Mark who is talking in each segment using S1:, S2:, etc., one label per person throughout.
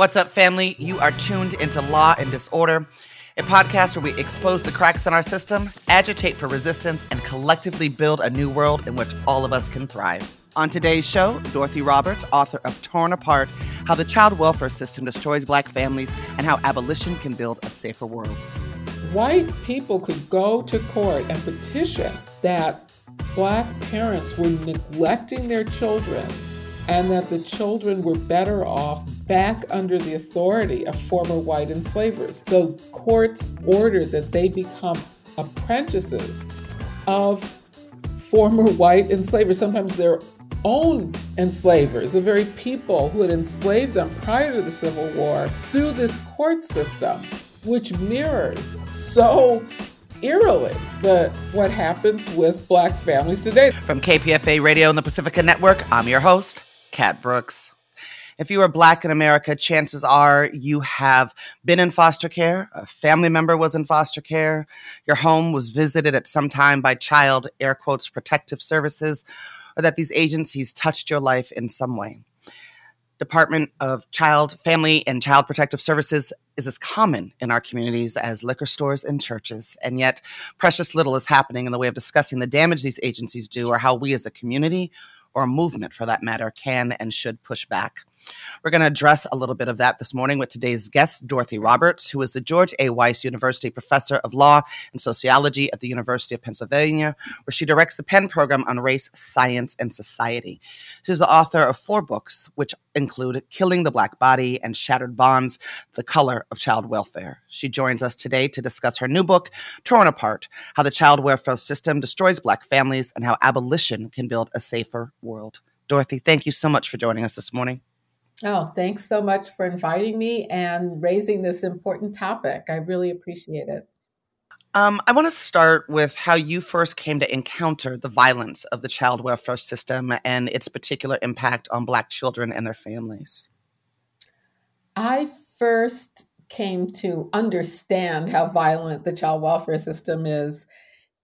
S1: What's up, family? You are tuned into Law and Disorder, a podcast where we expose the cracks in our system, agitate for resistance, and collectively build a new world in which all of us can thrive. On today's show, Dorothy Roberts, author of Torn Apart How the Child Welfare System Destroys Black Families and How Abolition Can Build a Safer World.
S2: White people could go to court and petition that black parents were neglecting their children and that the children were better off back under the authority of former white enslavers. So courts ordered that they become apprentices of former white enslavers, sometimes their own enslavers, the very people who had enslaved them prior to the Civil War, through this court system, which mirrors so eerily the what happens with black families today.
S1: From KPFA Radio and the Pacifica Network, I'm your host, Cat Brooks. If you are Black in America, chances are you have been in foster care, a family member was in foster care, your home was visited at some time by child, air quotes, protective services, or that these agencies touched your life in some way. Department of Child, Family, and Child Protective Services is as common in our communities as liquor stores and churches. And yet, precious little is happening in the way of discussing the damage these agencies do or how we as a community or a movement for that matter can and should push back. We're going to address a little bit of that this morning with today's guest, Dorothy Roberts, who is the George A. Weiss University Professor of Law and Sociology at the University of Pennsylvania, where she directs the Penn Program on Race, Science, and Society. She's the author of four books, which include Killing the Black Body and Shattered Bonds The Color of Child Welfare. She joins us today to discuss her new book, Torn Apart How the Child Welfare System Destroys Black Families and How Abolition Can Build a Safer World. Dorothy, thank you so much for joining us this morning.
S2: Oh, thanks so much for inviting me and raising this important topic. I really appreciate it.
S1: Um, I want to start with how you first came to encounter the violence of the child welfare system and its particular impact on Black children and their families.
S2: I first came to understand how violent the child welfare system is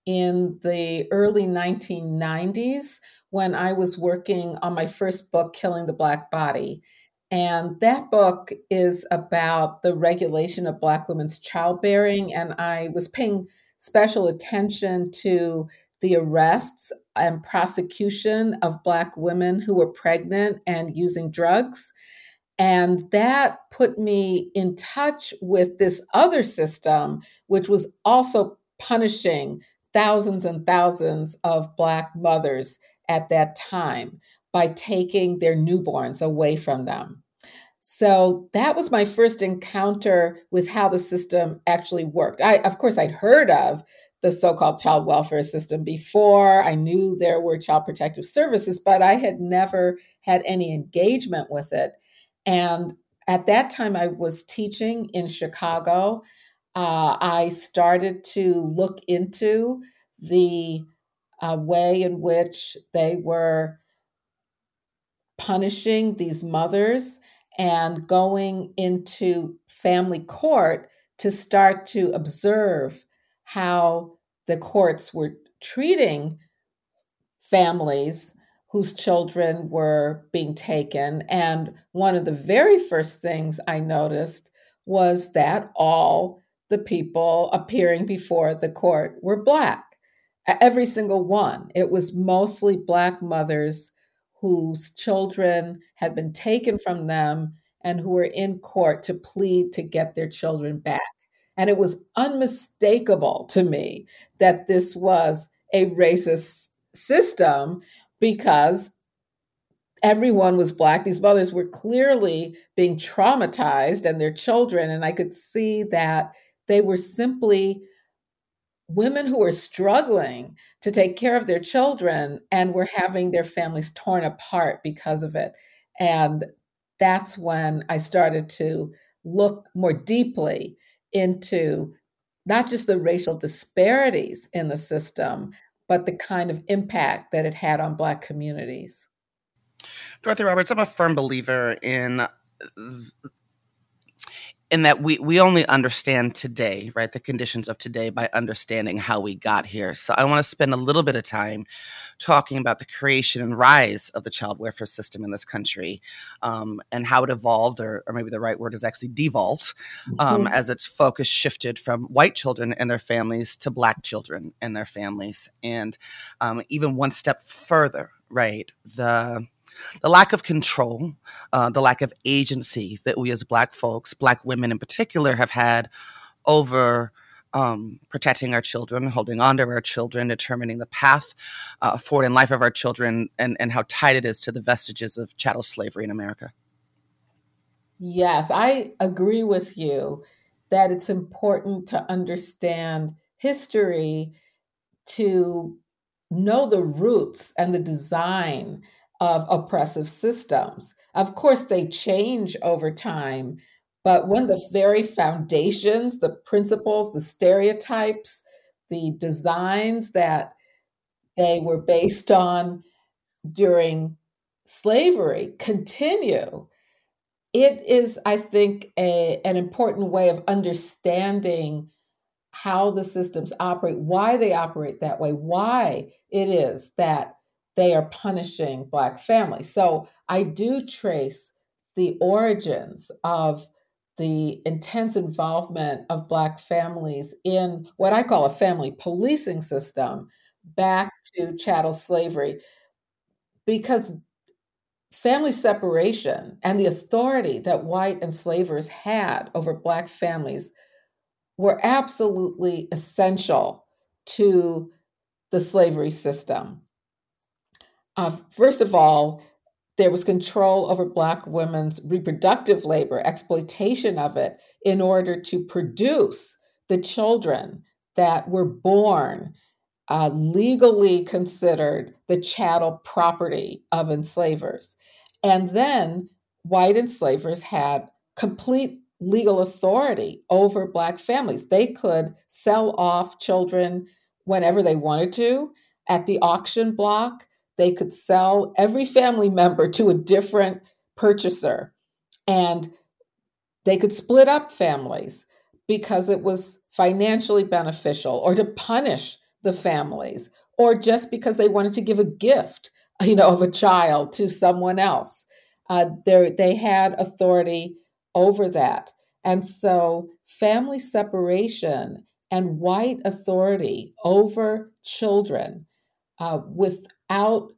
S2: in the early 1990s when I was working on my first book, Killing the Black Body. And that book is about the regulation of Black women's childbearing. And I was paying special attention to the arrests and prosecution of Black women who were pregnant and using drugs. And that put me in touch with this other system, which was also punishing thousands and thousands of Black mothers at that time by taking their newborns away from them. So that was my first encounter with how the system actually worked. I, of course, I'd heard of the so called child welfare system before. I knew there were child protective services, but I had never had any engagement with it. And at that time, I was teaching in Chicago. Uh, I started to look into the uh, way in which they were punishing these mothers and going into family court to start to observe how the courts were treating families whose children were being taken. And one of the very first things I noticed was that all the people appearing before the court were Black. Every single one. It was mostly Black mothers whose children had been taken from them and who were in court to plead to get their children back. And it was unmistakable to me that this was a racist system because everyone was black. These mothers were clearly being traumatized and their children. And I could see that they were simply women who were struggling to take care of their children and were having their families torn apart because of it. And that's when I started to look more deeply into not just the racial disparities in the system, but the kind of impact that it had on Black communities.
S1: Dorothy Roberts, I'm a firm believer in in that we we only understand today, right, the conditions of today by understanding how we got here. So I want to spend a little bit of time talking about the creation and rise of the child welfare system in this country, um, and how it evolved, or, or maybe the right word is actually devolved, um, mm-hmm. as its focus shifted from white children and their families to black children and their families, and um, even one step further, right, the the lack of control, uh, the lack of agency that we as Black folks, Black women in particular, have had over um, protecting our children, holding on to our children, determining the path uh, forward in life of our children, and, and how tied it is to the vestiges of chattel slavery in America.
S2: Yes, I agree with you that it's important to understand history to know the roots and the design of oppressive systems. Of course, they change over time, but when the very foundations, the principles, the stereotypes, the designs that they were based on during slavery continue, it is, I think, a, an important way of understanding how the systems operate, why they operate that way, why it is that they are punishing Black families. So I do trace the origins of the intense involvement of Black families in what I call a family policing system back to chattel slavery because family separation and the authority that white enslavers had over Black families were absolutely essential to the slavery system. Uh, first of all, there was control over Black women's reproductive labor, exploitation of it, in order to produce the children that were born uh, legally considered the chattel property of enslavers. And then white enslavers had complete legal authority over Black families. They could sell off children whenever they wanted to at the auction block they could sell every family member to a different purchaser. And they could split up families because it was financially beneficial or to punish the families or just because they wanted to give a gift you know of a child to someone else. Uh, they had authority over that. And so family separation and white authority over children uh, without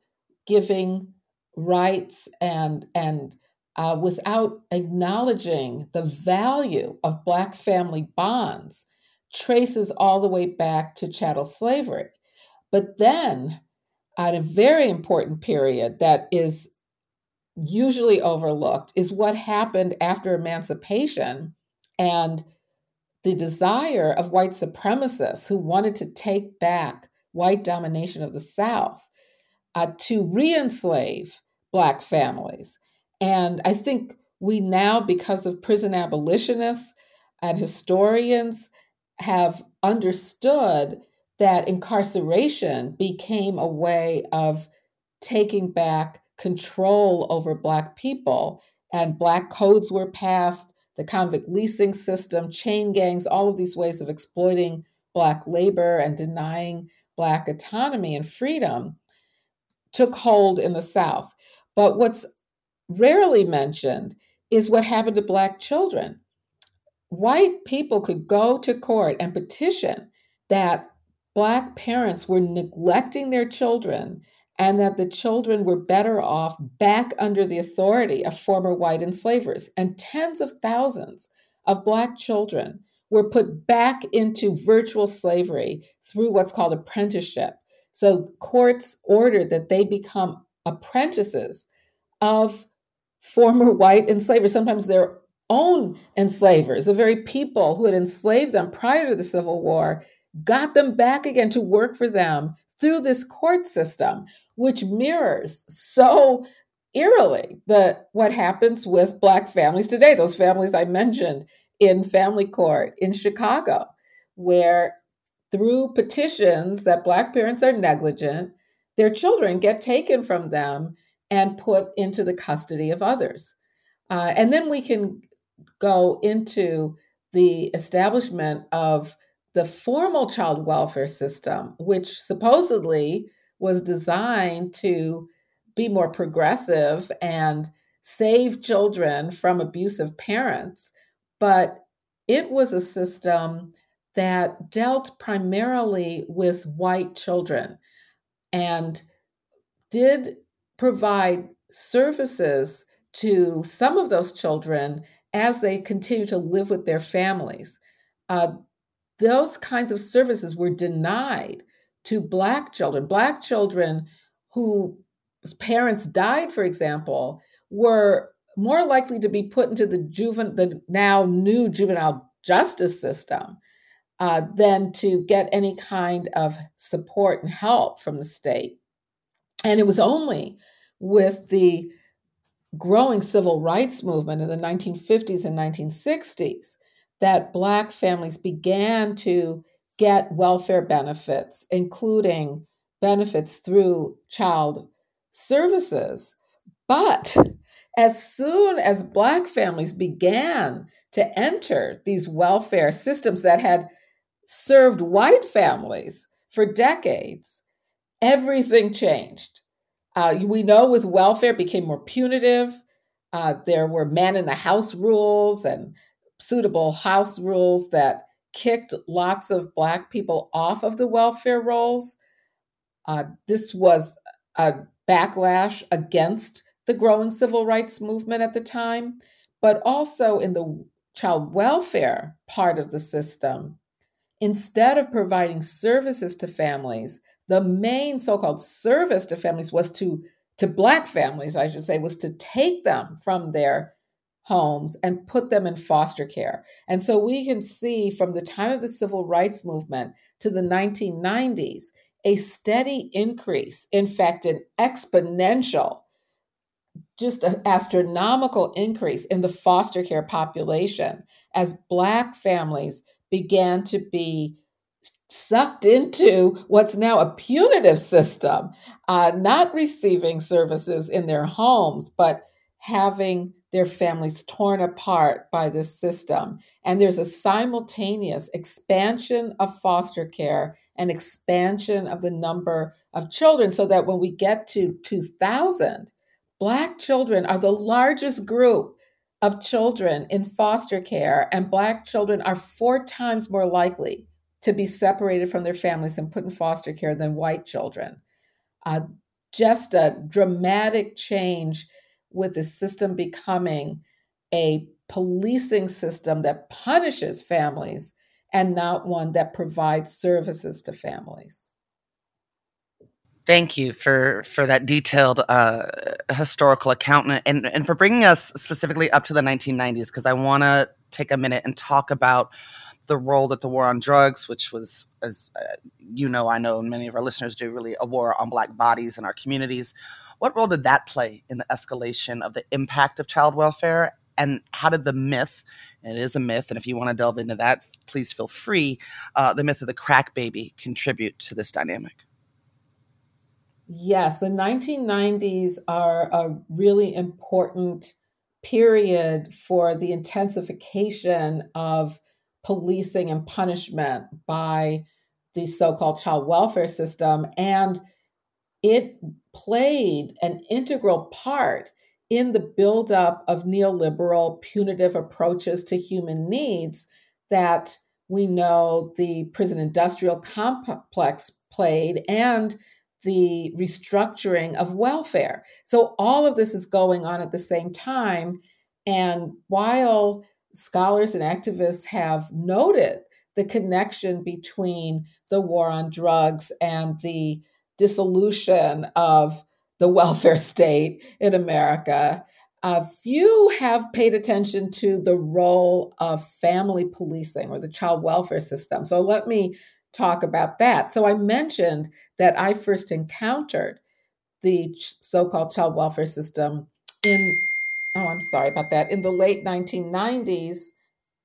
S2: giving rights and and uh, without acknowledging the value of black family bonds traces all the way back to chattel slavery. But then at a very important period that is usually overlooked is what happened after emancipation and the desire of white supremacists who wanted to take back white domination of the South uh, to re enslave Black families. And I think we now, because of prison abolitionists and historians, have understood that incarceration became a way of taking back control over Black people. And Black codes were passed, the convict leasing system, chain gangs, all of these ways of exploiting Black labor and denying Black autonomy and freedom took hold in the South. But what's rarely mentioned is what happened to Black children. White people could go to court and petition that Black parents were neglecting their children and that the children were better off back under the authority of former white enslavers. And tens of thousands of Black children were put back into virtual slavery through what's called apprenticeship. So courts ordered that they become apprentices of former white enslavers, sometimes their own enslavers, the very people who had enslaved them prior to the Civil War, got them back again to work for them through this court system, which mirrors so eerily the what happens with black families today. Those families I mentioned in family court in Chicago, where through petitions that Black parents are negligent, their children get taken from them and put into the custody of others. Uh, and then we can go into the establishment of the formal child welfare system, which supposedly was designed to be more progressive and save children from abusive parents. But it was a system that dealt primarily with white children and did provide services to some of those children as they continue to live with their families. Uh, those kinds of services were denied to Black children. Black children whose parents died, for example, were more likely to be put into the juvenile, the now new juvenile justice system uh, than to get any kind of support and help from the state. And it was only with the growing civil rights movement in the 1950s and 1960s that Black families began to get welfare benefits, including benefits through child services. But as soon as Black families began to enter these welfare systems that had served white families for decades, everything changed. Uh, we know with welfare became more punitive. Uh, there were man in the house rules and suitable house rules that kicked lots of Black people off of the welfare rolls. Uh, this was a backlash against the growing civil rights movement at the time, but also in the child welfare part of the system. Instead of providing services to families, the main so-called service to families was to to black families i should say was to take them from their homes and put them in foster care. And so we can see from the time of the civil rights movement to the 1990s a steady increase in fact an exponential just an astronomical increase in the foster care population as black families began to be sucked into what's now a punitive system, uh, not receiving services in their homes, but having their families torn apart by this system. And there's a simultaneous expansion of foster care and expansion of the number of children, so that when we get to 2000, Black children are the largest group of children in foster care, and Black children are four times more likely to be separated from their families and put in foster care than white children. Uh, just a dramatic change with the system becoming a policing system that punishes families and not one that provides services to families.
S1: Thank you for for that detailed uh, historical account and and for bringing us specifically up to the 1990s because I want to take a minute and talk about the role that the war on drugs, which was, as uh, you know, I know, and many of our listeners do, really a war on Black bodies in our communities. What role did that play in the escalation of the impact of child welfare? And how did the myth, and it is a myth, and if you want to delve into that, please feel free, uh, the myth of the crack baby contribute to this dynamic?
S2: Yes, the 1990s are a really important period for the intensification of policing and punishment by the so called child welfare system. And it played an integral part in the buildup of neoliberal punitive approaches to human needs that we know the prison industrial complex played and the restructuring of welfare. So all of this is going on at the same time. And while scholars and activists have noted the connection between the war on drugs and the dissolution of the welfare state in America. Few have paid attention to the role of family policing or the child welfare system. So let me talk about that. So I mentioned that I first encountered the so called child welfare system in oh, I'm sorry about that, in the late 1990s.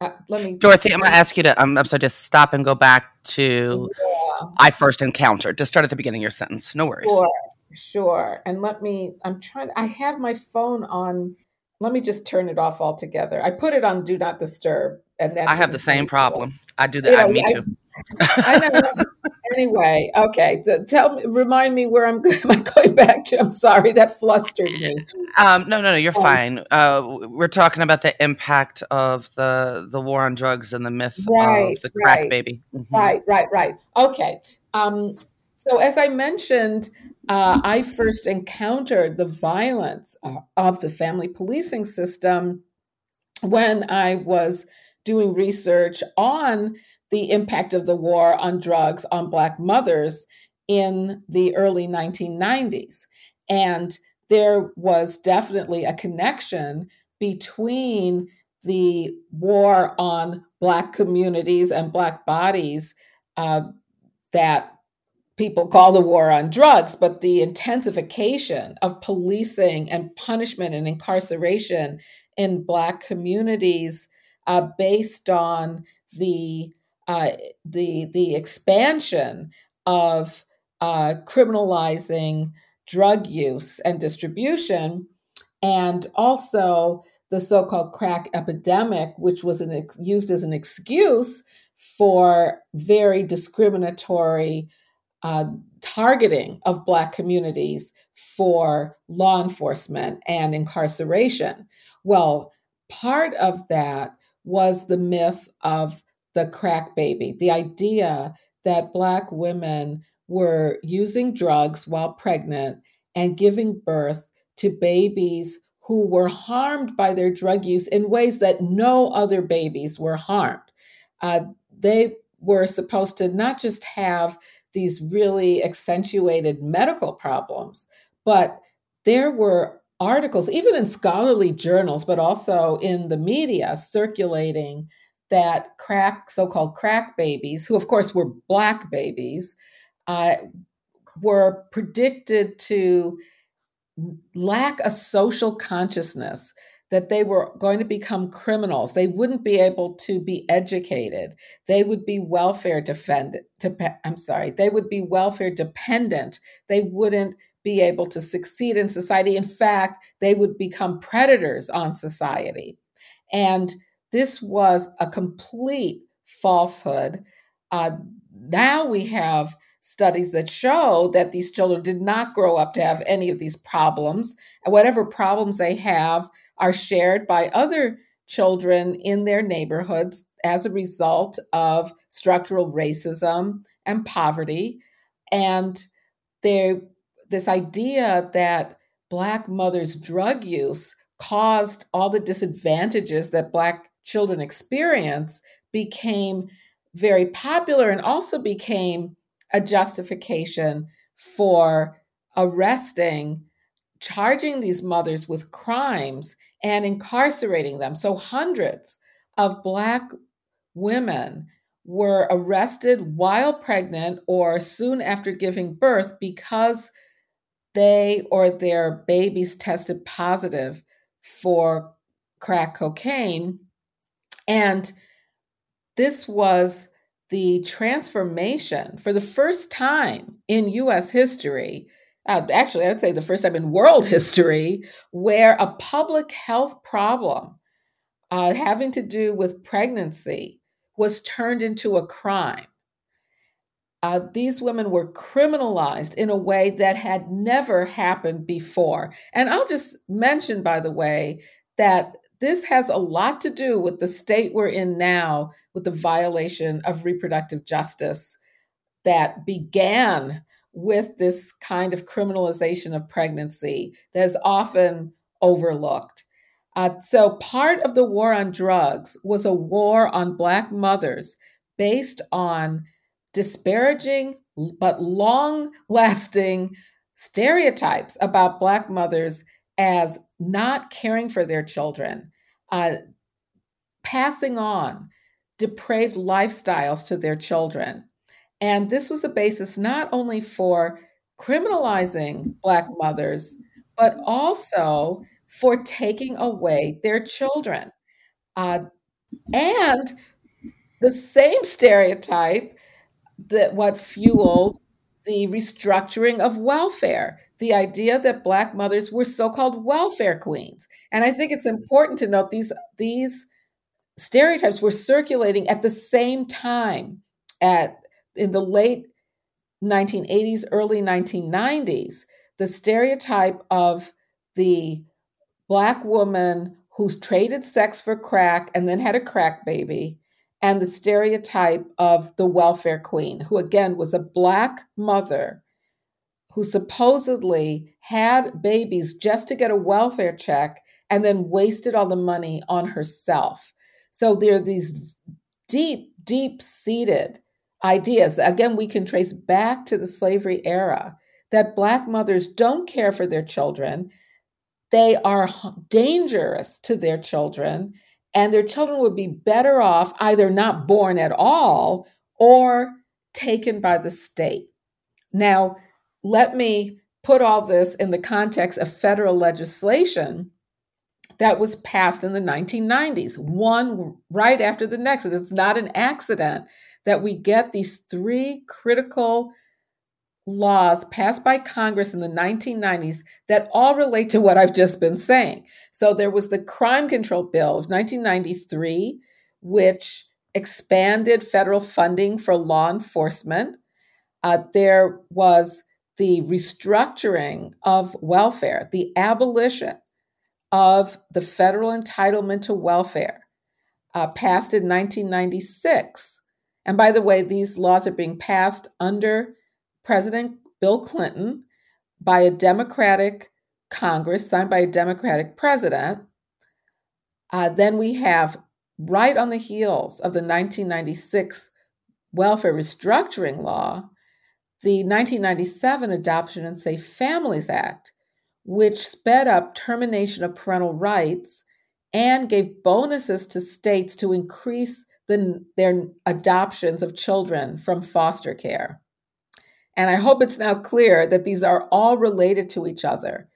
S2: Uh, let me,
S1: Dorothy, I'm going to ask you to, um, I'm sorry, just stop and go back to yeah. I first encountered. Just start at the beginning of your sentence. No worries.
S2: Sure, sure. And let me, I'm trying, I have my phone on let me just turn it off altogether. I put it on do not disturb, and then
S1: I have the same problem. I do that. I, me I, too. I
S2: know. anyway, okay. So tell me, remind me where I'm, I going back to? I'm sorry, that flustered me.
S1: Um, no, no, no. You're um, fine. Uh, we're talking about the impact of the the war on drugs and the myth right, of the crack
S2: right,
S1: baby.
S2: Mm-hmm. Right, right, right. Okay. Um, so as I mentioned, uh, I first encountered the violence uh, of the family policing system when I was doing research on the impact of the war on drugs on Black mothers in the early 1990s. And there was definitely a connection between the war on Black communities and Black bodies uh, that people call the war on drugs, but the intensification of policing and punishment and incarceration in Black communities uh, based on the uh, the the expansion of uh, criminalizing drug use and distribution, and also the so-called crack epidemic, which was an, used as an excuse for very discriminatory uh, targeting of Black communities for law enforcement and incarceration. Well, part of that was the myth of the crack baby, the idea that Black women were using drugs while pregnant and giving birth to babies who were harmed by their drug use in ways that no other babies were harmed. Uh, they were supposed to not just have these really accentuated medical problems, but there were articles, even in scholarly journals, but also in the media, circulating that crack, so called crack babies, who of course were black babies, uh, were predicted to lack a social consciousness that they were going to become criminals. They wouldn't be able to be educated. They would be welfare defended. I'm sorry. They would be welfare dependent. They wouldn't be able to succeed in society. In fact, they would become predators on society. And this was a complete falsehood. Uh, now we have studies that show that these children did not grow up to have any of these problems. And whatever problems they have are shared by other children in their neighborhoods as a result of structural racism and poverty. And there, this idea that Black mothers' drug use caused all the disadvantages that Black children experience became very popular and also became a justification for arresting, charging these mothers with crimes, and incarcerating them. So, hundreds of Black women were arrested while pregnant or soon after giving birth because they or their babies tested positive for crack cocaine and this was the transformation for the first time in US history. Uh, actually, I would say the first time in world history where a public health problem uh, having to do with pregnancy was turned into a crime. Uh, these women were criminalized in a way that had never happened before. And I'll just mention, by the way, that this has a lot to do with the state we're in now, with the violation of reproductive justice that began with this kind of criminalization of pregnancy that is often overlooked. Uh, so, part of the war on drugs was a war on Black mothers based on disparaging but long lasting stereotypes about Black mothers as not caring for their children, uh, passing on depraved lifestyles to their children. And this was the basis not only for criminalizing Black mothers, but also for taking away their children. Uh, and the same stereotype that what fueled the restructuring of welfare, the idea that black mothers were so-called welfare queens. And I think it's important to note these these stereotypes were circulating at the same time at in the late 1980s, early 1990s. The stereotype of the black woman who traded sex for crack and then had a crack baby, and the stereotype of the welfare queen, who again was a black mother who supposedly had babies just to get a welfare check and then wasted all the money on herself. So there are these deep, deep seated ideas. Again, we can trace back to the slavery era that Black mothers don't care for their children. They are dangerous to their children, and their children would be better off either not born at all or taken by the state. Now, let me put all this in the context of federal legislation that was passed in the 1990s, one right after the next. It's not an accident that we get these three critical laws passed by Congress in the 1990s that all relate to what I've just been saying. So there was the Crime Control Bill of 1993, which expanded federal funding for law enforcement. Uh, there was the restructuring of welfare, the abolition of the federal entitlement to welfare, uh, passed in 1996. And by the way, these laws are being passed under President Bill Clinton by a Democratic Congress, signed by a Democratic president. Uh, then we have, right on the heels of the 1996 welfare restructuring law, the 1997 Adoption and Safe Families Act, which sped up termination of parental rights and gave bonuses to states to increase the, their adoptions of children from foster care. And I hope it's now clear that these are all related to each other.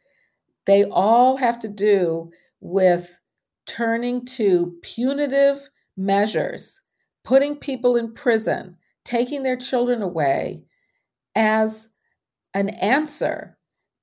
S2: They all have to do with turning to punitive measures, putting people in prison, taking their children away, as an answer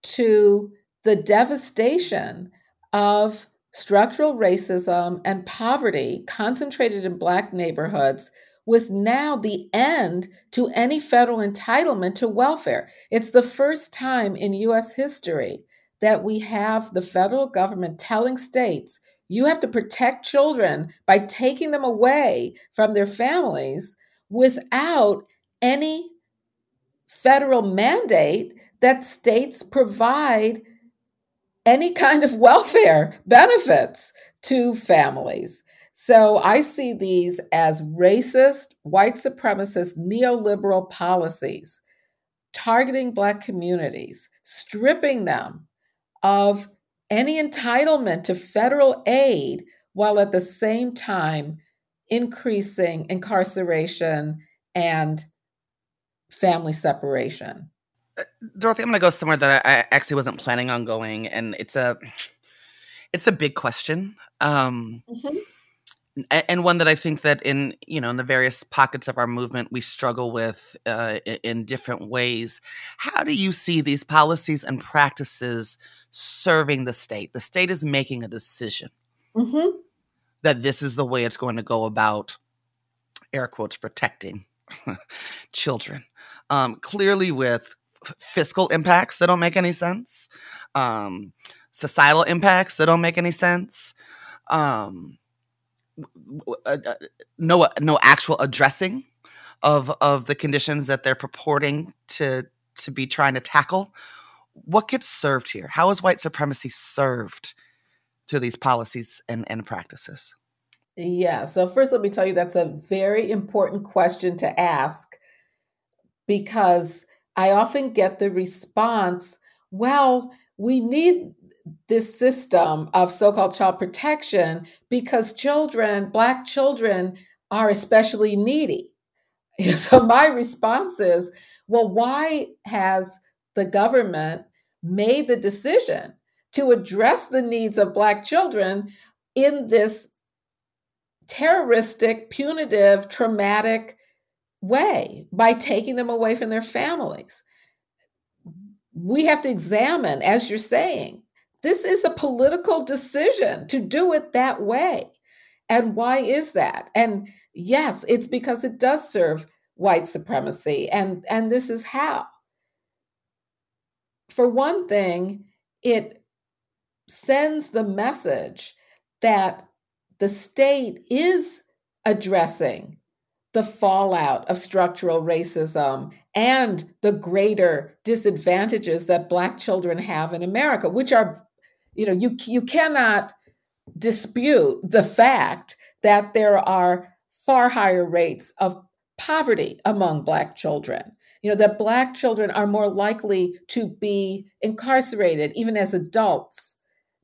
S2: to the devastation of structural racism and poverty concentrated in Black neighborhoods, with now the end to any federal entitlement to welfare. It's the first time in US history that we have the federal government telling states you have to protect children by taking them away from their families without any federal mandate that states provide any kind of welfare benefits to families. So I see these as racist, white supremacist, neoliberal policies targeting Black communities, stripping them of any entitlement to federal aid while at the same time increasing incarceration and family separation.
S1: Uh, Dorothy, I'm going to go somewhere that I, actually wasn't planning on going, and it's a it's a big question, um, mm-hmm. and one that I think that in you know in the various pockets of our movement we struggle with uh, in different ways. How do you see these policies and practices serving the state? The state is making a decision mm-hmm. that this is the way it's going to go about air quotes protecting children um, clearly with fiscal impacts that don't make any sense, um, societal impacts that don't make any sense, um, uh, uh, no no actual addressing of of the conditions that they're purporting to to be trying to tackle. What gets served here? How is white supremacy served through these policies and, and practices?
S2: Yeah. So first, let me tell you that's a very important question to ask because I often get the response, well, we need this system of so called child protection because children, Black children, are especially needy. So my response is, well, why has the government made the decision to address the needs of Black children in this terroristic, punitive, traumatic way by taking them away from their families. we have to examine, as you're saying, this is a political decision to do it that way. And why is that? And yes, it's because it does serve white supremacy. And, and this is how. For one thing, it sends the message that the state is addressing the fallout of structural racism and the greater disadvantages that black children have in America, which are, you know, you you cannot dispute the fact that there are far higher rates of poverty among black children. You know, that black children are more likely to be incarcerated even as adults.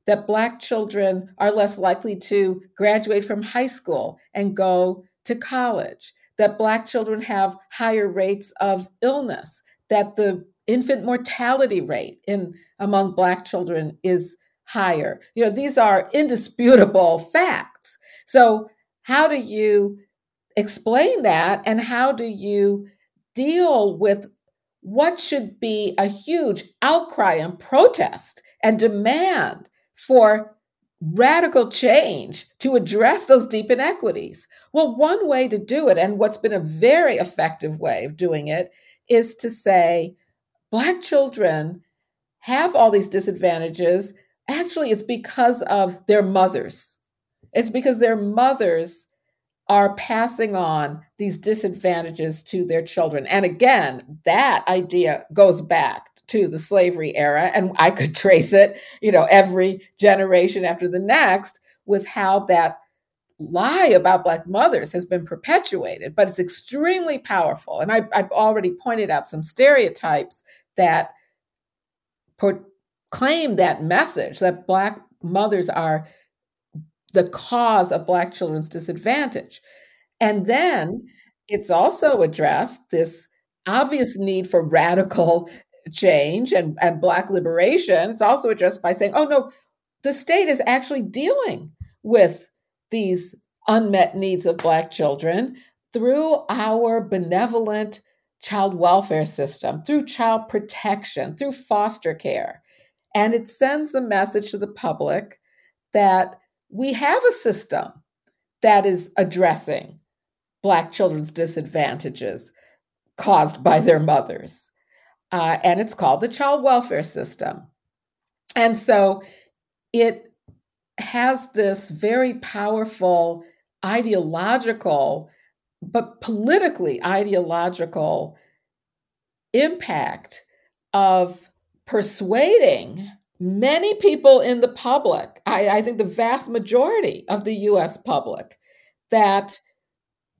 S2: That black children are less likely to graduate from high school and go to college that Black children have higher rates of illness, that the infant mortality rate in among Black children is higher. You know, these are indisputable facts. So, how do you explain that, and how do you deal with what should be a huge outcry and protest and demand for radical change to address those deep inequities? Well, one way to do it, and what's been a very effective way of doing it, is to say Black children have all these disadvantages. Actually, it's because of their mothers. It's because their mothers are passing on these disadvantages to their children. And again, that idea goes back to the slavery era and i could trace it you know every generation after the next with how that lie about black mothers has been perpetuated but it's extremely powerful. And I, have already pointed out some stereotypes that proclaim that message that black mothers are the cause of black children's disadvantage. And then it's also addressed this obvious need for radical change and, and Black liberation, it's also addressed by saying, oh no, the state is actually dealing with these unmet needs of Black children through our benevolent child welfare system, through child protection, through foster care. And it sends the message to the public that we have a system that is addressing Black children's disadvantages caused by their mothers uh, and it's called the child welfare system. And so it has this very powerful ideological, but politically ideological impact of persuading many people in the public, I, I, think the vast majority of the US public, that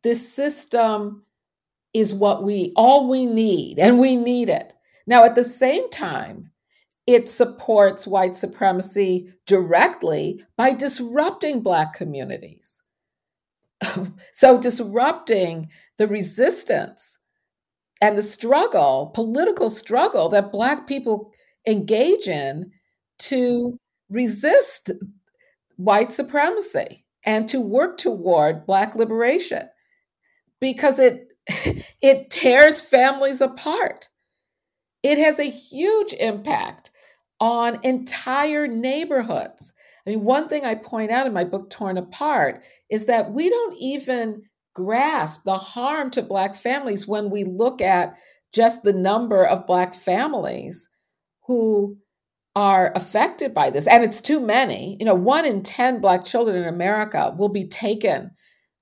S2: this system is what we all we need, and we need it. Now, at the same time, it supports white supremacy directly by disrupting Black communities. so, disrupting the resistance and the struggle, political struggle that Black people engage in to resist white supremacy and to work toward Black liberation because it, it tears families apart. It has a huge impact on entire neighborhoods. I mean, one thing I point out in my book, Torn Apart, is that we don't even grasp the harm to Black families when we look at just the number of Black families who are affected by this. And it's too many. You know, one in 10 Black children in America will be taken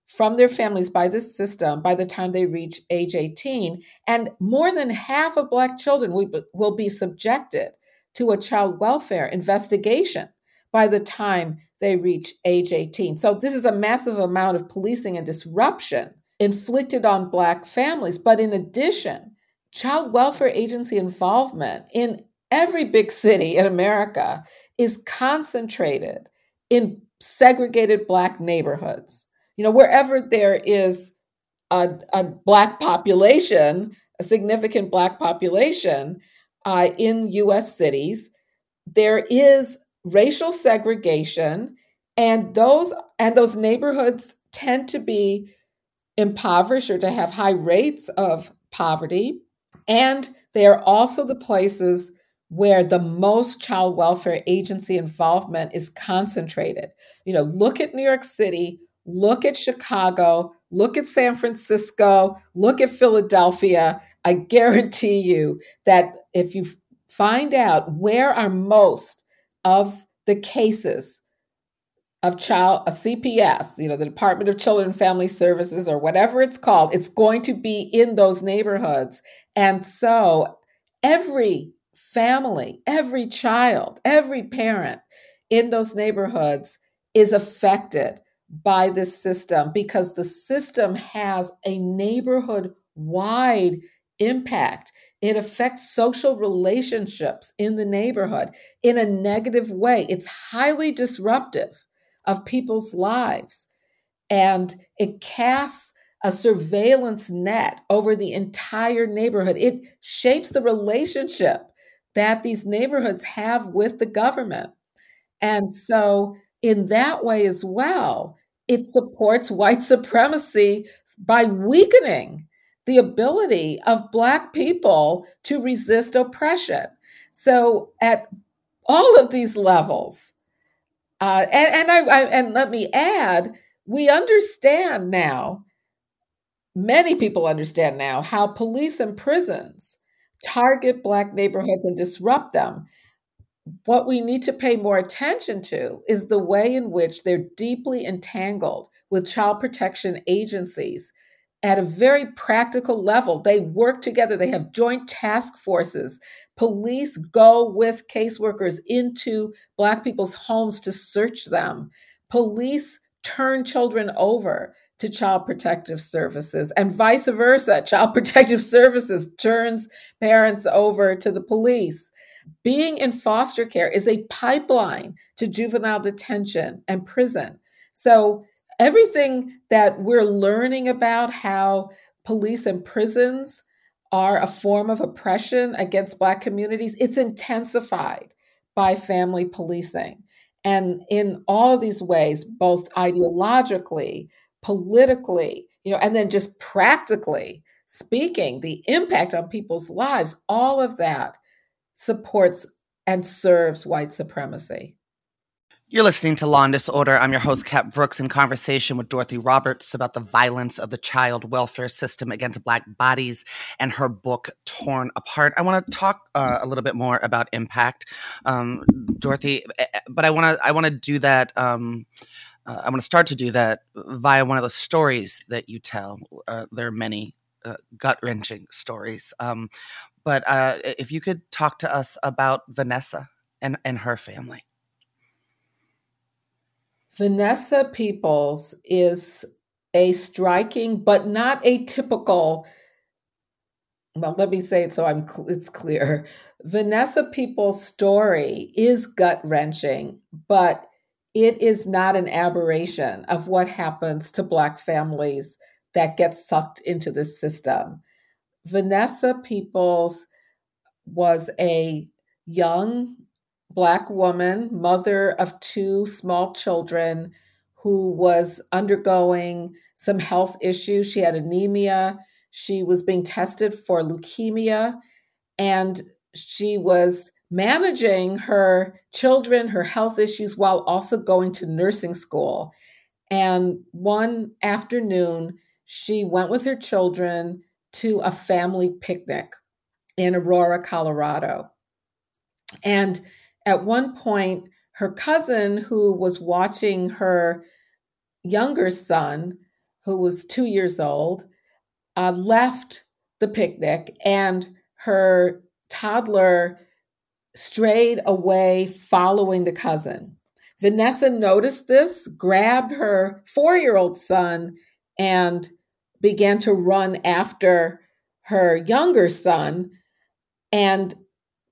S2: from their families by this system by the time they reach age 18. And more than half of Black children will, be subjected to a child welfare investigation by the time they reach age 18. So, this is a massive amount of policing and disruption inflicted on Black families. But in addition, child welfare agency involvement in every big city in America is concentrated in segregated Black neighborhoods you know, wherever there is a, a black population, a significant black population uh, in US cities, there is racial segregation and those and those neighborhoods tend to be impoverished or to have high rates of poverty and they are also the places where the most child welfare agency involvement is concentrated. You know, look at New York City, look at Chicago, look at San Francisco, look at Philadelphia. I guarantee you that if you find out where are most of the cases of child a CPS, you know, the Department of Children and Family Services or whatever it's called, it's going to be in those neighborhoods. And so every family, every child, every parent in those neighborhoods is affected by this system because the system has a neighborhood wide impact. It affects social relationships in the neighborhood in a negative way. It's highly disruptive of people's lives. And it casts a surveillance net over the entire neighborhood. It shapes the relationship that these neighborhoods have with the government. And so, in that way as well, it supports white supremacy by weakening the ability of Black people to resist oppression. So, at all of these levels, uh, and, and, I, I, and let me add, we understand now, many people understand now, how police and prisons target Black neighborhoods and disrupt them. What we need to pay more attention to is the way in which they're deeply entangled with child protection agencies at a very practical level. They work together, they have joint task forces. Police go with caseworkers into Black people's homes to search them. Police turn children over to Child Protective Services, and vice versa. Child Protective Services turns parents over to the police. Being in foster care is a pipeline to juvenile detention and prison. So, everything that we're learning about how police and prisons are a form of oppression against Black communities, it's intensified by family policing. And in all these ways, both ideologically, politically, you know, and then just practically speaking, the impact on people's lives, all of that supports and serves white supremacy.
S1: You're listening to Law and Disorder. I'm your host, Cat Brooks, in conversation with Dorothy Roberts about the violence of the child welfare system against Black bodies and her book, Torn Apart. I want to talk uh, a little bit more about impact, um, Dorothy, eh, eh, but I want to I want to do that. Um, uh, I want to start to do that via one of the stories that you tell. Uh, there are many uh, gut wrenching stories, um, but uh, if you could talk to us about Vanessa and and her family.
S2: Vanessa Peoples is a striking but not a typical well let me say it so i'm it's clear vanessa peoples story is gut wrenching but it is not an aberration of what happens to black families that get sucked into this system vanessa peoples was a young Black woman, mother of two small children, who was undergoing some health issues. She had anemia. She was being tested for leukemia. And she was managing her children, her health issues, while also going to nursing school. And one afternoon, she went with her children to a family picnic in Aurora, Colorado. And at one point, her cousin, who was watching her younger son, who was two years old, uh, left the picnic and her toddler strayed away following the cousin. Vanessa noticed this, grabbed her four year old son, and began to run after her younger son. And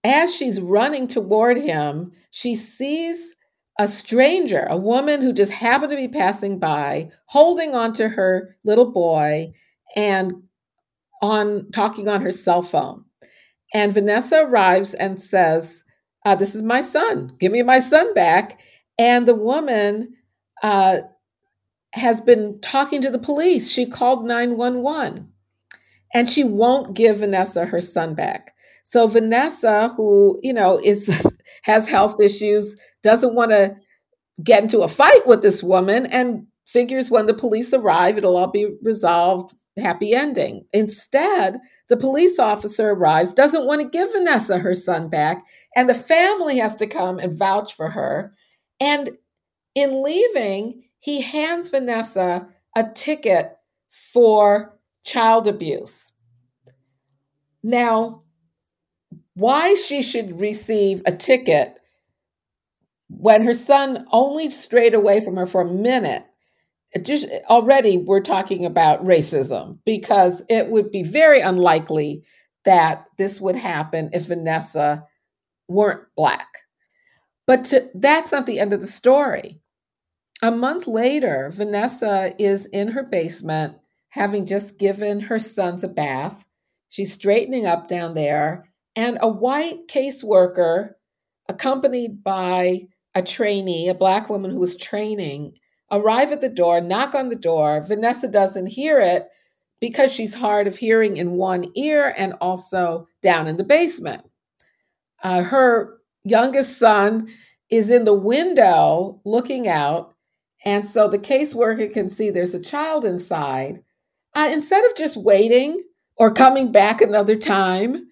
S2: as she's running toward him, she sees a stranger, a woman who just happened to be passing by, holding onto her little boy and on talking on her cell phone. And Vanessa arrives and says, uh, This is my son. Give me my son back. And the woman uh, has been talking to the police. She called 911 and she won't give Vanessa her son back. So Vanessa, who, you know, is has health issues, doesn't want to get into a fight with this woman and figures when the police arrive, it'll all be resolved, happy ending. Instead, the police officer arrives, doesn't want to give Vanessa her son back, and the family has to come and vouch for her. And in leaving, he hands Vanessa a ticket for child abuse. Now, why she should receive a ticket when her son only strayed away from her for a minute just already we're talking about racism because it would be very unlikely that this would happen if Vanessa weren't black. But to, that's not the end of the story. A month later, Vanessa is in her basement having just given her sons a bath. She's straightening up down there, and a white caseworker, accompanied by a trainee, a black woman who was training, arrive at the door, knock on the door. Vanessa doesn't hear it because she's hard of hearing in one ear and also down in the basement. Uh, her youngest son is in the window looking out, and so the caseworker can see there's a child inside. Uh, instead of just waiting or coming back another time,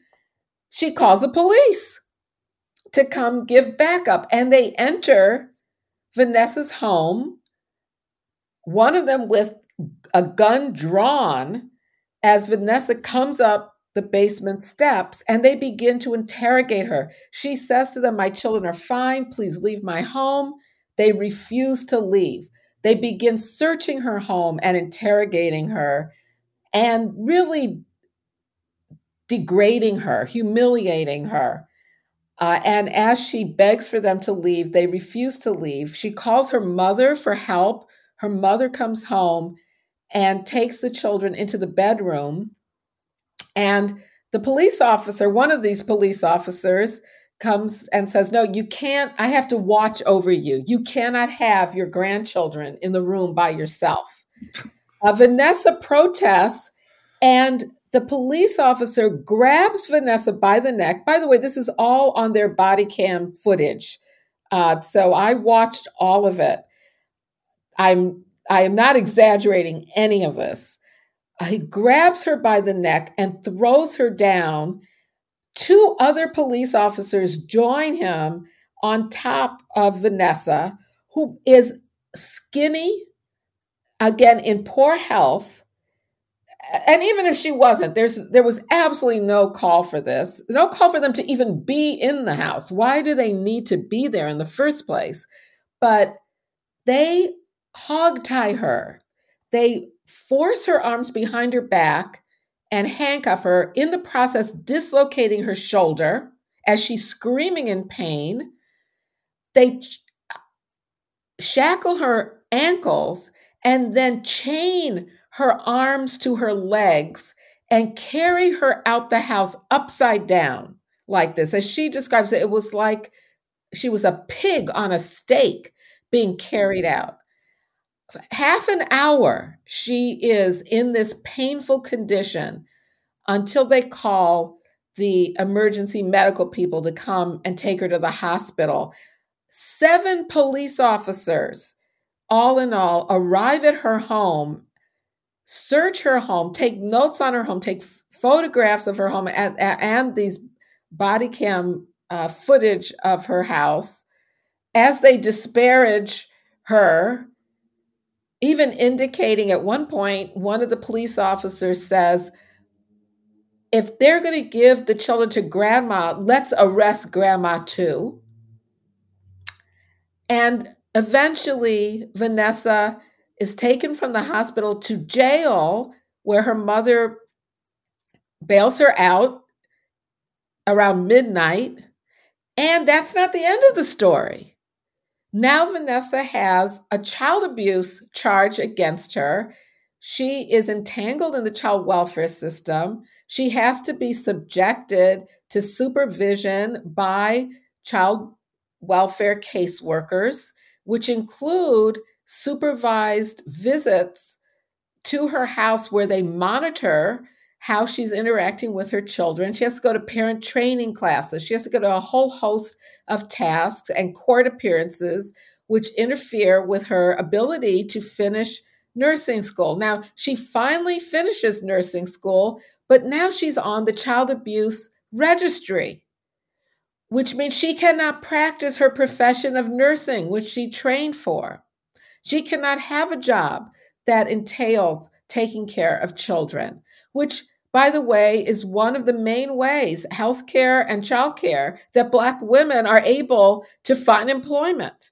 S2: she calls the police to come give backup. And they enter Vanessa's home one of them with a gun drawn as Vanessa comes up the basement steps and they begin to interrogate her. She says to them, My children are fine. Please leave my home. They refuse to leave. They begin searching her home and interrogating her and really degrading her, humiliating her. Uh, and as she begs for them to leave, they refuse to leave. She calls her mother for help her mother comes home and takes the children into the bedroom. And the police officer, one of these police officers, comes and says, No, you can't, I have to watch over you. You cannot have your grandchildren in the room by yourself. Uh, Vanessa protests, and the police officer grabs Vanessa by the neck. By the way, this is all on their body cam footage. Uh, so I watched all of it. I'm I am not exaggerating any of this. He grabs her by the neck and throws her down. Two other police officers join him on top of Vanessa, who is skinny, again in poor health. And even if she wasn't, there's there was absolutely no call for this. No call for them to even be in the house. Why do they need to be there in the first place? But they hog tie her. They force her arms behind her back and handcuff her, in the process, dislocating her shoulder as she's screaming in pain. They shackle her ankles and then chain her arms to her legs and carry her out the house upside down like this. As she describes it, it was like she was a pig on a stake being carried mm. out half an hour she is in this painful condition until they call the emergency medical people to come and take her to the hospital. Seven police officers, all in all, arrive at her home, search her home, take notes on her home, take photographs of her home, and, and these body cam uh, footage of her house as they disparage her even indicating at one point, one of the police officers says, if they're going to give the children to grandma, let's arrest grandma too. And eventually, Vanessa is taken from the hospital to jail where her mother bails her out around midnight. And that's not the end of the story. Now, Vanessa has a child abuse charge against her. She is entangled in the child welfare system. She has to be subjected to supervision by child welfare caseworkers, which include supervised visits to her house where they monitor how she's interacting with her children. She has to go to parent training classes. She has to go to a whole host of tasks and court appearances, which interfere with her ability to finish nursing school. Now, she finally finishes nursing school, but now she's on the child abuse registry, which means she cannot practice her profession of nursing, which she trained for. She cannot have a job that entails taking care of children, which by the way, is one of the main ways healthcare and childcare that Black women are able to find employment.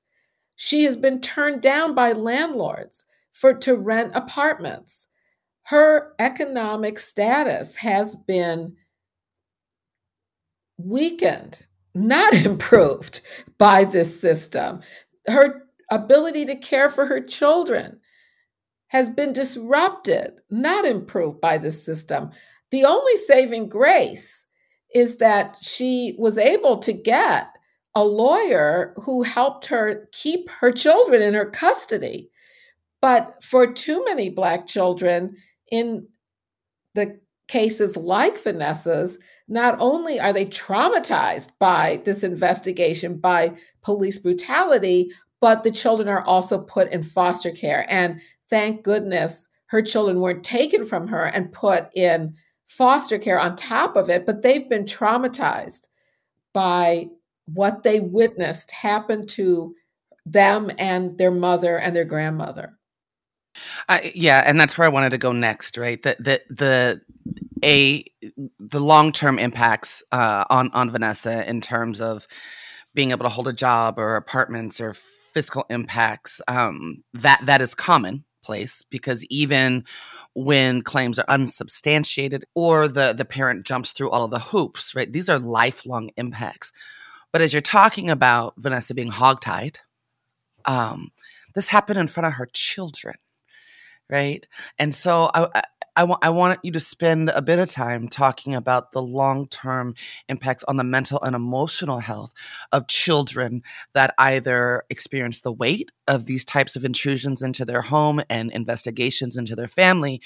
S2: She has been turned down by landlords for to rent apartments. Her economic status has been weakened, not improved by this system. Her ability to care for her children has been disrupted, not improved by this system. The only saving grace is that she was able to get a lawyer who helped her keep her children in her custody. But for too many Black children, in the cases like Vanessa's, not only are they traumatized by this investigation, by police brutality, but the children are also put in foster care. And thank goodness her children weren't taken from her and put in foster care on top of it, but they've been traumatized by what they witnessed happen to them and their mother and their grandmother.
S1: Uh, yeah, and that's where I wanted to go next, right? That the the a the long term impacts uh, on on Vanessa in terms of being able to hold a job or apartments or fiscal impacts. Um, that that is commonplace because even when claims are unsubstantiated or the the parent jumps through all of the hoops, right? These are lifelong impacts. But as you're talking about Vanessa being hogtied, um, this happened in front of her children right? And so I, I, want I want you to spend a bit of time talking about the long term impacts on the mental and emotional health of children that either experience the weight of these types of intrusions into their home and investigations into their family,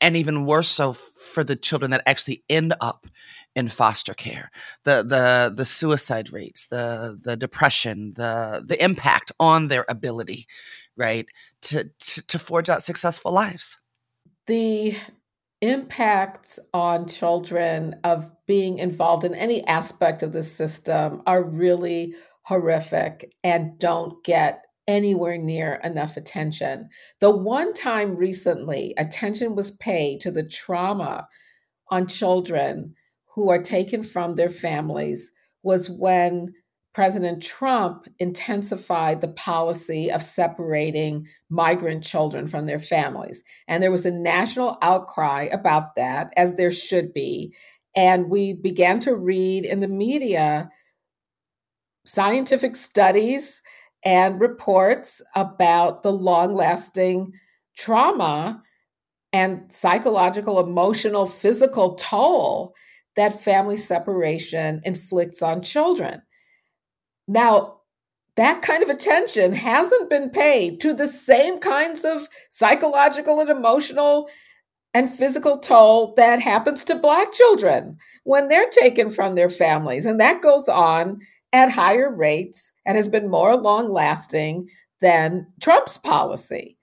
S1: and even worse so for the children that actually end up in foster care. The the the suicide rates the the depression the the impact on their ability right to, to, to forge out successful lives
S2: the impacts on children of being involved in any aspect of the system are really horrific and don't get anywhere near enough attention. The one time recently attention was paid to the trauma on children who are taken from their families was when President Trump intensified the policy of separating migrant children from their families. And there was a national outcry about that, as there should be. And we began to read in the media scientific studies and reports about the long lasting trauma and psychological, emotional, physical toll that family separation inflicts on children. Now, that kind of attention hasn't been paid to the same kinds of psychological and emotional and physical toll that happens to Black children when they're taken from their families. And that goes on at higher rates and has been more long lasting than Trump's policy.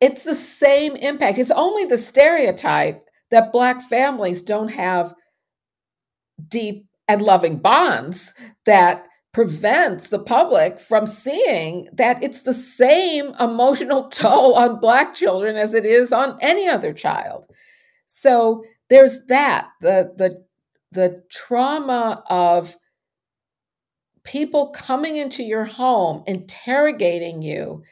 S2: It's the same impact. It's only the stereotype that Black families don't have deep and loving bonds that prevents the public from seeing that it's the same emotional toll on Black children as it is on any other child. So there's that the the the trauma of people coming into your home, interrogating you,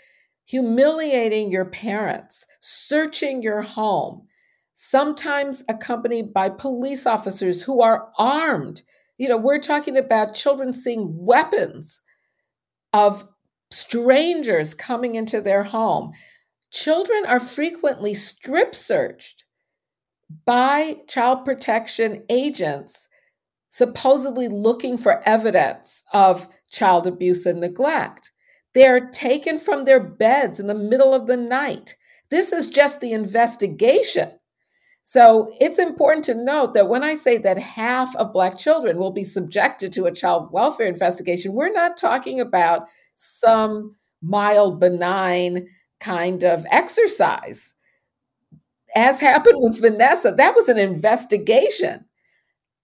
S2: humiliating your parents, searching your home, sometimes accompanied by police officers who are armed you know, we're talking about children seeing weapons of strangers coming into their home. Children are frequently strip searched by child protection agents, supposedly looking for evidence of child abuse and neglect. They are taken from their beds in the middle of the night. This is just the investigation. So it's important to note that when I say that half of Black children will be subjected to a child welfare investigation, we're not talking about some mild, benign kind of exercise. As happened with Vanessa, that was an investigation.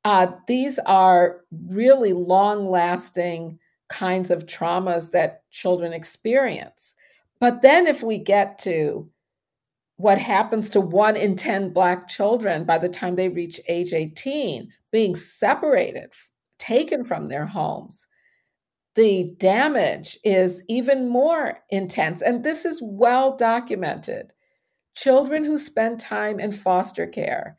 S2: Uh, these are really long lasting kinds of traumas that children experience. But then, if we get to what happens to one in 10 Black children by the time they reach age 18, being separated, taken from their homes, the damage is even more intense. And this is well documented. Children who spend time in foster care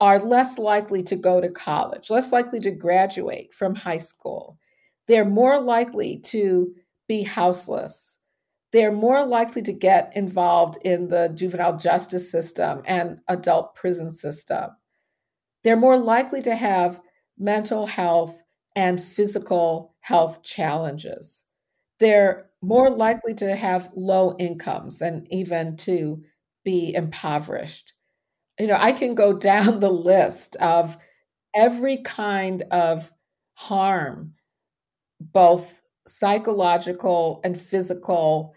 S2: are less likely to go to college, less likely to graduate from high school. They're more likely to be houseless. They're more likely to get involved in the juvenile justice system and adult prison system. They're more likely to have mental health and physical health challenges. They're more likely to have low incomes and even to be impoverished. You know, I can go down the list of every kind of harm, both psychological and physical,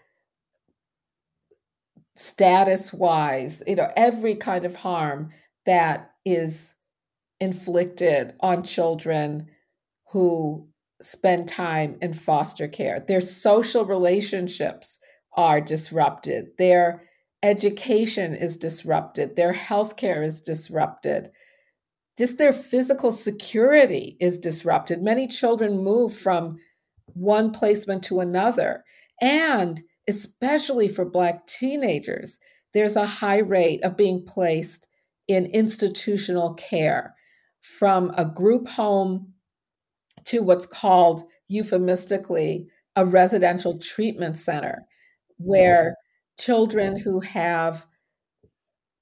S2: status wise, you know, every kind of harm that is inflicted on children who spend time in foster care. Their social relationships are disrupted. Their education is disrupted. Their healthcare is disrupted. Just their physical security is disrupted. Many children move from one placement to another. And especially for Black teenagers, there's a high rate of being placed in institutional care from a group home to what's called euphemistically a residential treatment center, where children who have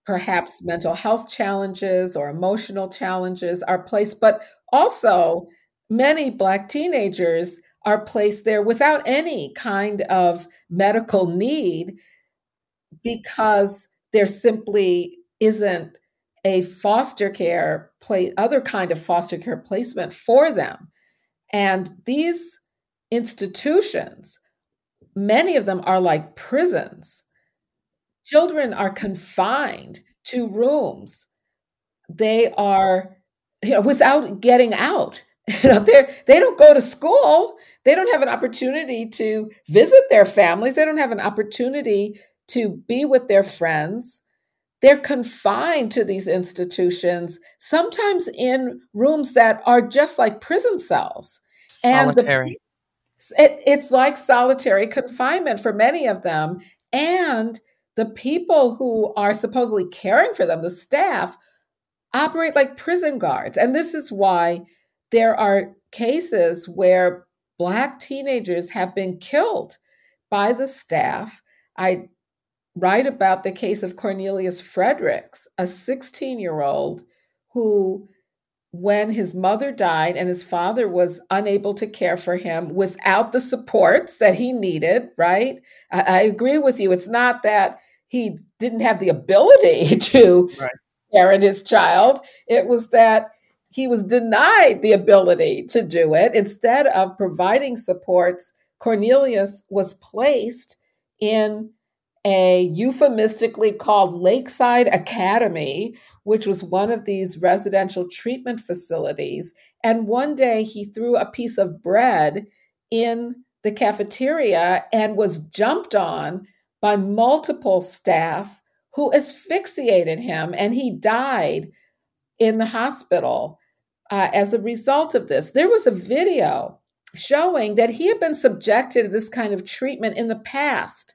S2: perhaps mental health challenges or emotional challenges are placed, but also many Black teenagers are placed there without any kind of medical need because there simply isn't a foster care play other kind of foster care placement for them and these institutions, many of them are like prisons. Children are confined to rooms. They are, you know, without getting out. You know, they they don't go to school. They don't have an opportunity to visit their families. They don't have an opportunity to be with their friends. They're confined to these institutions, sometimes in rooms that are just like prison cells.
S1: Solitary.
S2: And the, it, it's like solitary confinement for many of them. And the people who are supposedly caring for them, the staff, operate like prison guards. And this is why there are cases where Black teenagers have been killed by the staff. I write about the case of Cornelius Fredericks, a 16 year old who, when his mother died and his father was unable to care for him without the supports that he needed, right? I, I agree with you. It's not that he didn't have the ability to right. parent his child, it was that he was denied the ability to do it. Instead of providing supports, Cornelius was placed in a euphemistically called Lakeside Academy, which was one of these residential treatment facilities. And one day he threw a piece of bread in the cafeteria and was jumped on by multiple staff who asphyxiated him, and he died in the hospital uh, as a result of this. There was a video showing that he had been subjected to this kind of treatment in the past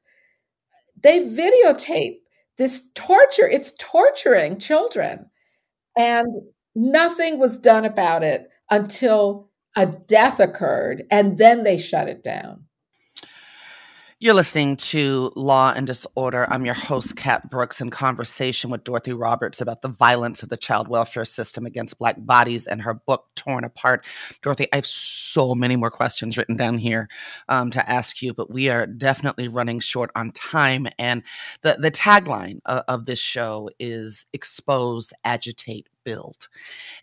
S2: they videotape this torture. It's torturing children. And nothing was done about it until a death occurred, and then they shut it down.
S1: You're listening to Law and Disorder. I'm your host, Cat Brooks, in conversation with Dorothy Roberts about the violence of the child welfare system against Black bodies and her book, Torn Apart. Dorothy, I have so many more questions written down here um, to ask you, but we are definitely running short on time. And the, the tagline of, of this show is expose, agitate, build.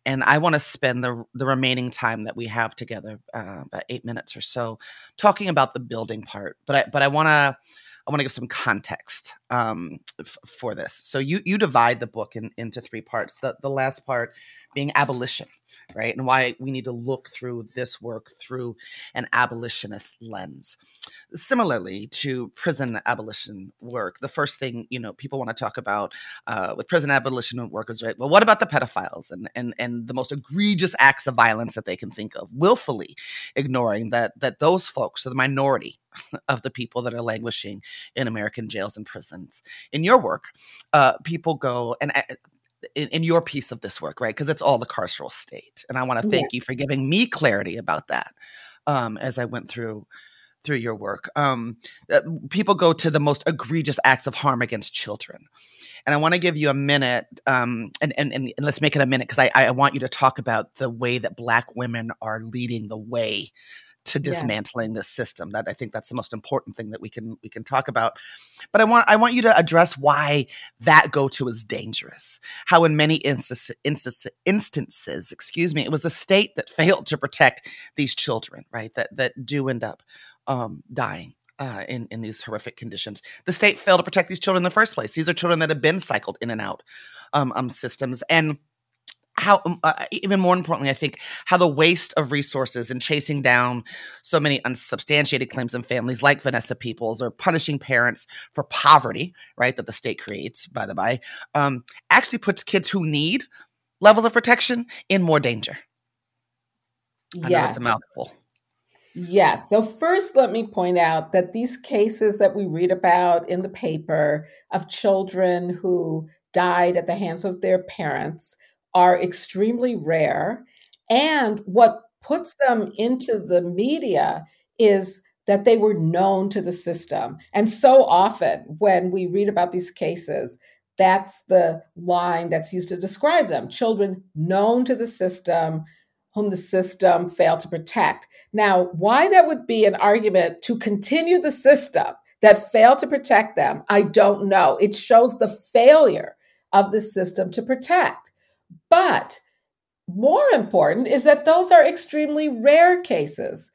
S1: And I want to spend the, the remaining time that we have together, uh, about eight minutes or so, talking about the building part. But I, but I want to I want to give some context um, f- for this. So you you divide the book in, into three parts. The, the last part being abolition, right? And why we need to look through this work through an abolitionist lens. Similarly to prison abolition work, the first thing you know people want to talk about uh, with prison abolition workers, right? Well, what about the pedophiles and and and the most egregious acts of violence that they can think of, willfully ignoring that that those folks are the minority of the people that are languishing in American jails and prisons. In your work, uh, people go and uh, in, in, your piece of this work, right? Because it's all the carceral state, and I want to thank yes. you for giving me clarity about that um, as I went through through your work. Um, uh, people go to the most egregious acts of harm against children, and I want to give you a minute, um, and, and, and let's make it a minute because I, I want you to talk about the way that Black women are leading the way to dismantling yeah. this system. That I think that's the most important thing that we can we can talk about. But I want I want you to address why that go to is dangerous. How in many instances, instances, instances, excuse me, it was the state that failed to protect these children, right? That that do end up um, dying. Uh, in, in these horrific conditions. The state failed to protect these children in the first place. These are children that have been cycled in and out um, um, systems. And how um, uh, even more importantly i think how the waste of resources in chasing down so many unsubstantiated claims in families like vanessa peoples or punishing parents for poverty right that the state creates by the by um, actually puts kids who need levels of protection in more danger
S2: I yes.
S1: it's a mouthful
S2: Yes. So, first, let me point out that these cases that we read about in the paper of children who died at the hands of their parents are extremely rare. And what puts them into the media is that they were known to the system. And so often when we read about these cases, that's the line that's used to describe them children known to the system, whom the system failed to protect. Now, why that would be an argument to continue the system that failed to protect them, I don't know. It shows the failure of the system to protect. But more important is that those are extremely rare cases.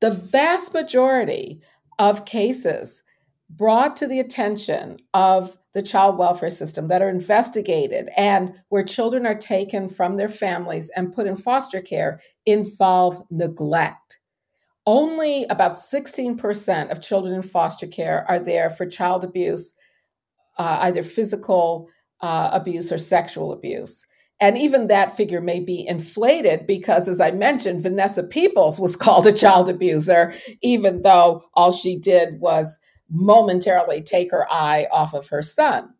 S2: The vast majority of cases brought to the attention of the child welfare system that are investigated and where children are taken from their families and put in foster care involve neglect. Only about 16% of children in foster care are there for child abuse, uh, either physical uh, abuse or sexual abuse. And even that figure may be inflated because, as I mentioned, Vanessa Peoples was called a child abuser, even though all she did was momentarily take her eye off of her son.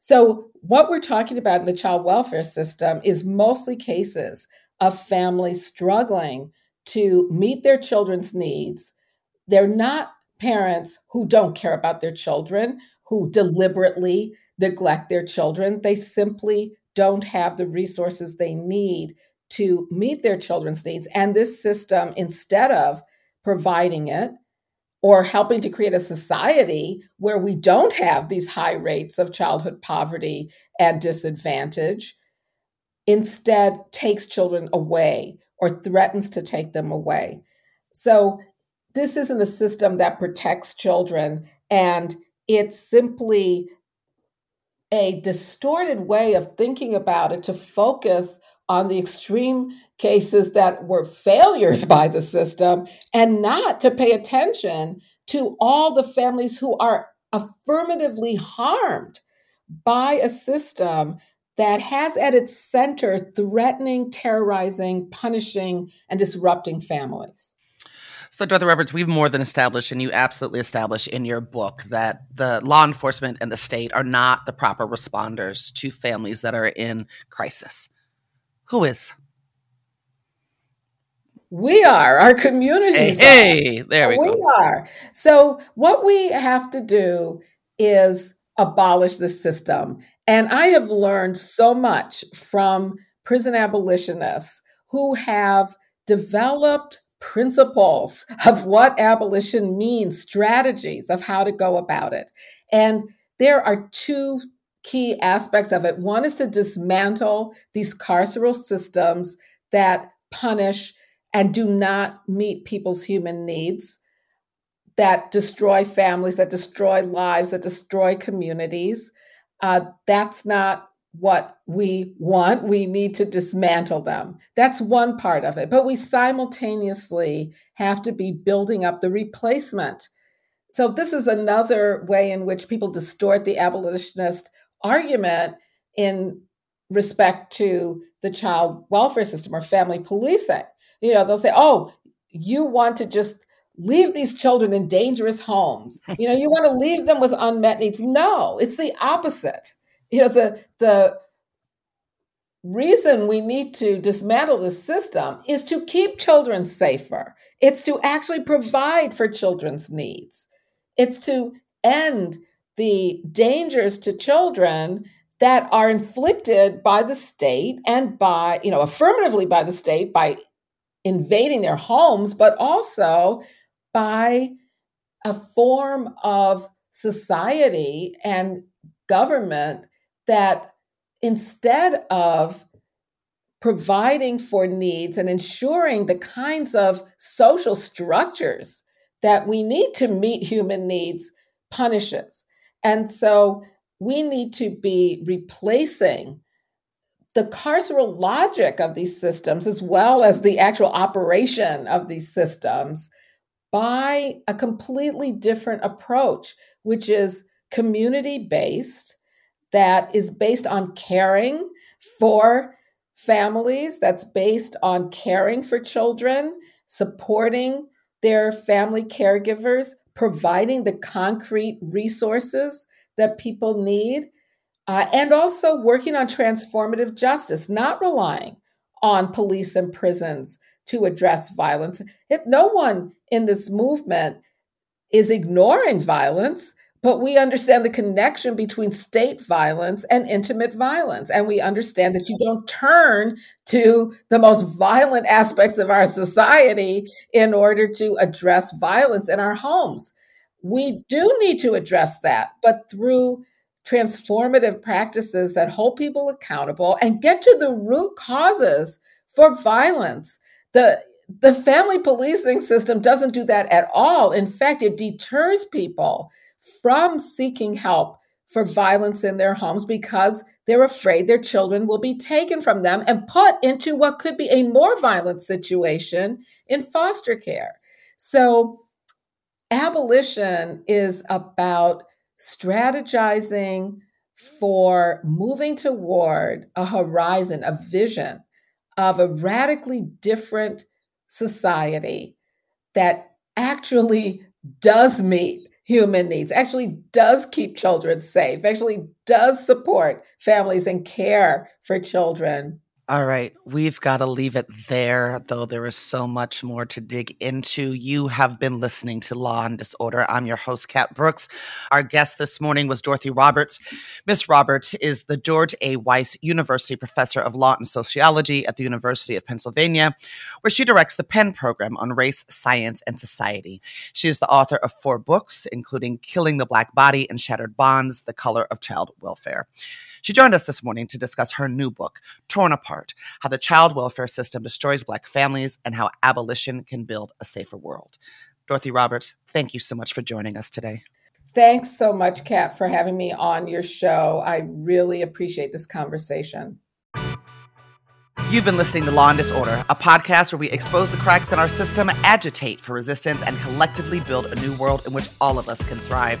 S2: So, what we're talking about in the child welfare system is mostly cases of families struggling to meet their children's needs. They're not parents who don't care about their children, who deliberately neglect their children. They simply don't have the resources they need to meet their children's needs. And this system, instead of providing it or helping to create a society where we don't have these high rates of childhood poverty and disadvantage, instead takes children away or threatens to take them away. So, this isn't a system that protects children, and it simply a distorted way of thinking about it to focus on the extreme cases that were failures by the system and not to pay attention to all the families who are affirmatively harmed by a system that has at its center threatening, terrorizing, punishing, and disrupting families.
S1: So, Dorothy Roberts, we've more than established, and you absolutely establish in your book that the law enforcement and the state are not the proper responders to families that are in crisis. Who is?
S2: We are. Our communities.
S1: Hey, hey there we,
S2: we
S1: go.
S2: We are. So what we have to do is abolish the system. And I have learned so much from prison abolitionists who have developed principles of what abolition means, strategies of how to go about it. And there are two key aspects of it. One is to dismantle these carceral systems that punish and do not meet people's human needs, that destroy families, that destroy lives, that destroy communities. Uh, that's not what we want. We need to dismantle them. That's one part of it. But we simultaneously have to be building up the replacement. So, this is another way in which people distort the abolitionist argument in respect to the child welfare system or family policing. You know, they'll say, oh, you want to just leave these children in dangerous homes. You know, you want to leave them with unmet needs. No, it's the opposite you know the the reason we need to dismantle the system is to keep children safer. It's to actually provide for children's needs. It's to end the dangers to children that are inflicted by the state and by you know affirmatively by the state by invading their homes but also by a form of society and government that instead of providing for needs and ensuring the kinds of social structures that we need to meet human needs punishes. And so we need to be replacing the carceral logic of these systems as well as the actual operation of these systems by a completely different approach, which is community based that is based on caring for families, that's based on caring for children, supporting their family caregivers, providing the concrete resources that people need, uh, and also working on transformative justice, not relying on police and prisons to address violence. No one in this movement is ignoring violence but we understand the connection between state violence and intimate violence. And we understand that you don't turn to the most violent aspects of our society in order to address violence in our homes. We do need to address that, but through transformative practices that hold people accountable and get to the root causes for violence. The the family policing system doesn't do that at all. In fact, it deters people from seeking help for violence in their homes because they're afraid their children will be taken from them and put into what could be a more violent situation in foster care. So, abolition is about strategizing for moving toward a horizon, a vision of a radically different society that actually does meet human needs, actually does keep children safe, actually does support families and care for children
S1: all right, we've got to leave it there, though there is so much more to dig into. You have been listening to Law and Disorder. I'm your host, Cat Brooks. Our guest this morning was Dorothy Roberts. Miss Roberts is the George A. Weiss University Professor of Law and Sociology at the University of Pennsylvania, where she directs the Penn Program on Race, Science, and Society. She is the author of four books, including Killing the Black Body and Shattered Bonds, The Color of Child Welfare. She joined us this morning to discuss her new book, Torn Apart How the Child Welfare System Destroys Black Families and How Abolition Can Build a Safer World. Dorothy Roberts, thank you so much for joining us today.
S2: Thanks so much, Cat, for having me on your show. I really appreciate this conversation.
S1: You've been listening to Law and Disorder, a podcast where we expose the cracks in our system, agitate for resistance, and collectively build a new world in which all of us can thrive.